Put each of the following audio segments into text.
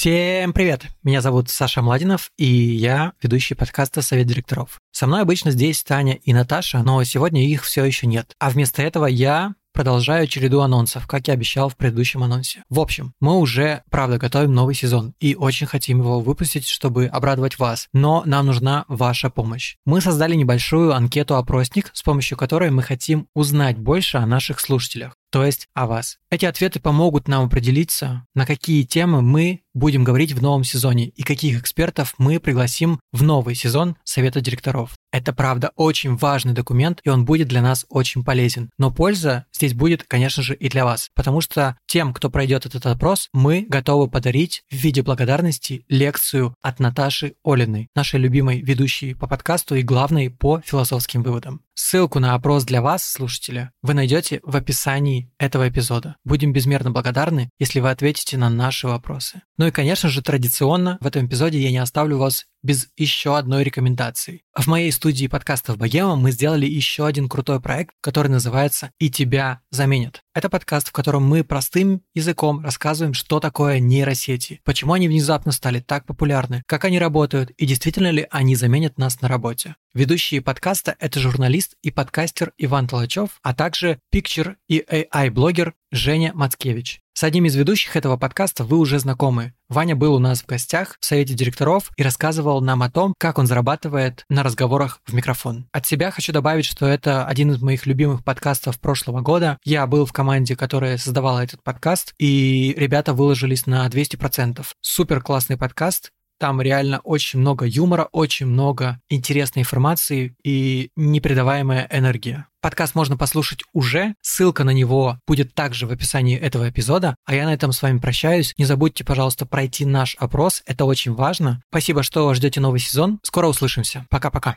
Всем привет! Меня зовут Саша Младинов, и я ведущий подкаста «Совет директоров». Со мной обычно здесь Таня и Наташа, но сегодня их все еще нет. А вместо этого я продолжаю череду анонсов, как я обещал в предыдущем анонсе. В общем, мы уже, правда, готовим новый сезон и очень хотим его выпустить, чтобы обрадовать вас. Но нам нужна ваша помощь. Мы создали небольшую анкету-опросник, с помощью которой мы хотим узнать больше о наших слушателях то есть о вас. Эти ответы помогут нам определиться, на какие темы мы будем говорить в новом сезоне и каких экспертов мы пригласим в новый сезон Совета директоров. Это, правда, очень важный документ, и он будет для нас очень полезен. Но польза здесь будет, конечно же, и для вас, потому что тем, кто пройдет этот опрос, мы готовы подарить в виде благодарности лекцию от Наташи Олиной, нашей любимой ведущей по подкасту и главной по философским выводам. Ссылку на опрос для вас, слушателя, вы найдете в описании этого эпизода. Будем безмерно благодарны, если вы ответите на наши вопросы. Ну и, конечно же, традиционно в этом эпизоде я не оставлю вас без еще одной рекомендации. В моей студии подкастов Богема мы сделали еще один крутой проект, который называется «И тебя заменят». Это подкаст, в котором мы простым языком рассказываем, что такое нейросети, почему они внезапно стали так популярны, как они работают и действительно ли они заменят нас на работе. Ведущие подкаста – это журналист и подкастер Иван Толачев, а также пикчер и AI-блогер Женя Мацкевич. С одним из ведущих этого подкаста вы уже знакомы. Ваня был у нас в гостях в совете директоров и рассказывал нам о том, как он зарабатывает на разговорах в микрофон. От себя хочу добавить, что это один из моих любимых подкастов прошлого года. Я был в команде, которая создавала этот подкаст, и ребята выложились на 200%. Супер классный подкаст. Там реально очень много юмора, очень много интересной информации и непередаваемая энергия. Подкаст можно послушать уже, ссылка на него будет также в описании этого эпизода, а я на этом с вами прощаюсь. Не забудьте, пожалуйста, пройти наш опрос, это очень важно. Спасибо, что ждете новый сезон. Скоро услышимся. Пока-пока.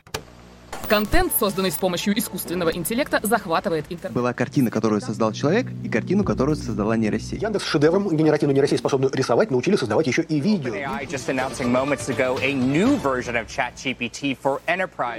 Контент, созданный с помощью искусственного интеллекта, захватывает интернет. Была картина, которую создал человек, и картину, которую создала нейросеть. Яндекс шедевром генеративную нейросеть, способную рисовать, научили создавать еще и видео.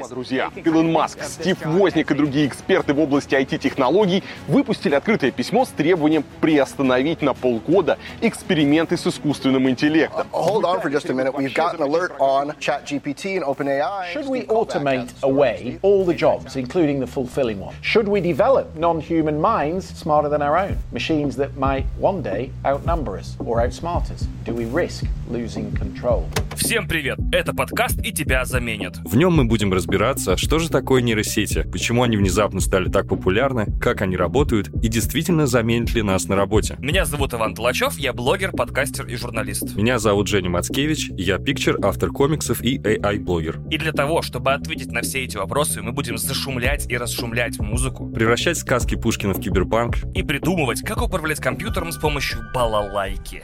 Друзья, Илон Маск, Стив Возник и другие эксперты в области IT-технологий выпустили открытое письмо с требованием приостановить на полгода эксперименты с искусственным интеллектом. Hold on for just a minute. We've got an alert on ChatGPT and OpenAI. Should we automate away all the jobs, including the fulfilling one? Should we develop non human minds smarter than our own? Machines that might one day outnumber us or outsmart us? Do we risk losing control? Всем привет! Это подкаст «И тебя заменят». В нем мы будем разбираться, что же такое нейросети, почему они внезапно стали так популярны, как они работают и действительно заменят ли нас на работе. Меня зовут Иван Толачев, я блогер, подкастер и журналист. Меня зовут Женя Мацкевич, я пикчер, автор комиксов и AI-блогер. И для того, чтобы ответить на все эти вопросы, мы будем зашумлять и расшумлять музыку, Превращать сказки Пушкина в киберпанк и придумывать, как управлять компьютером с помощью балалайки.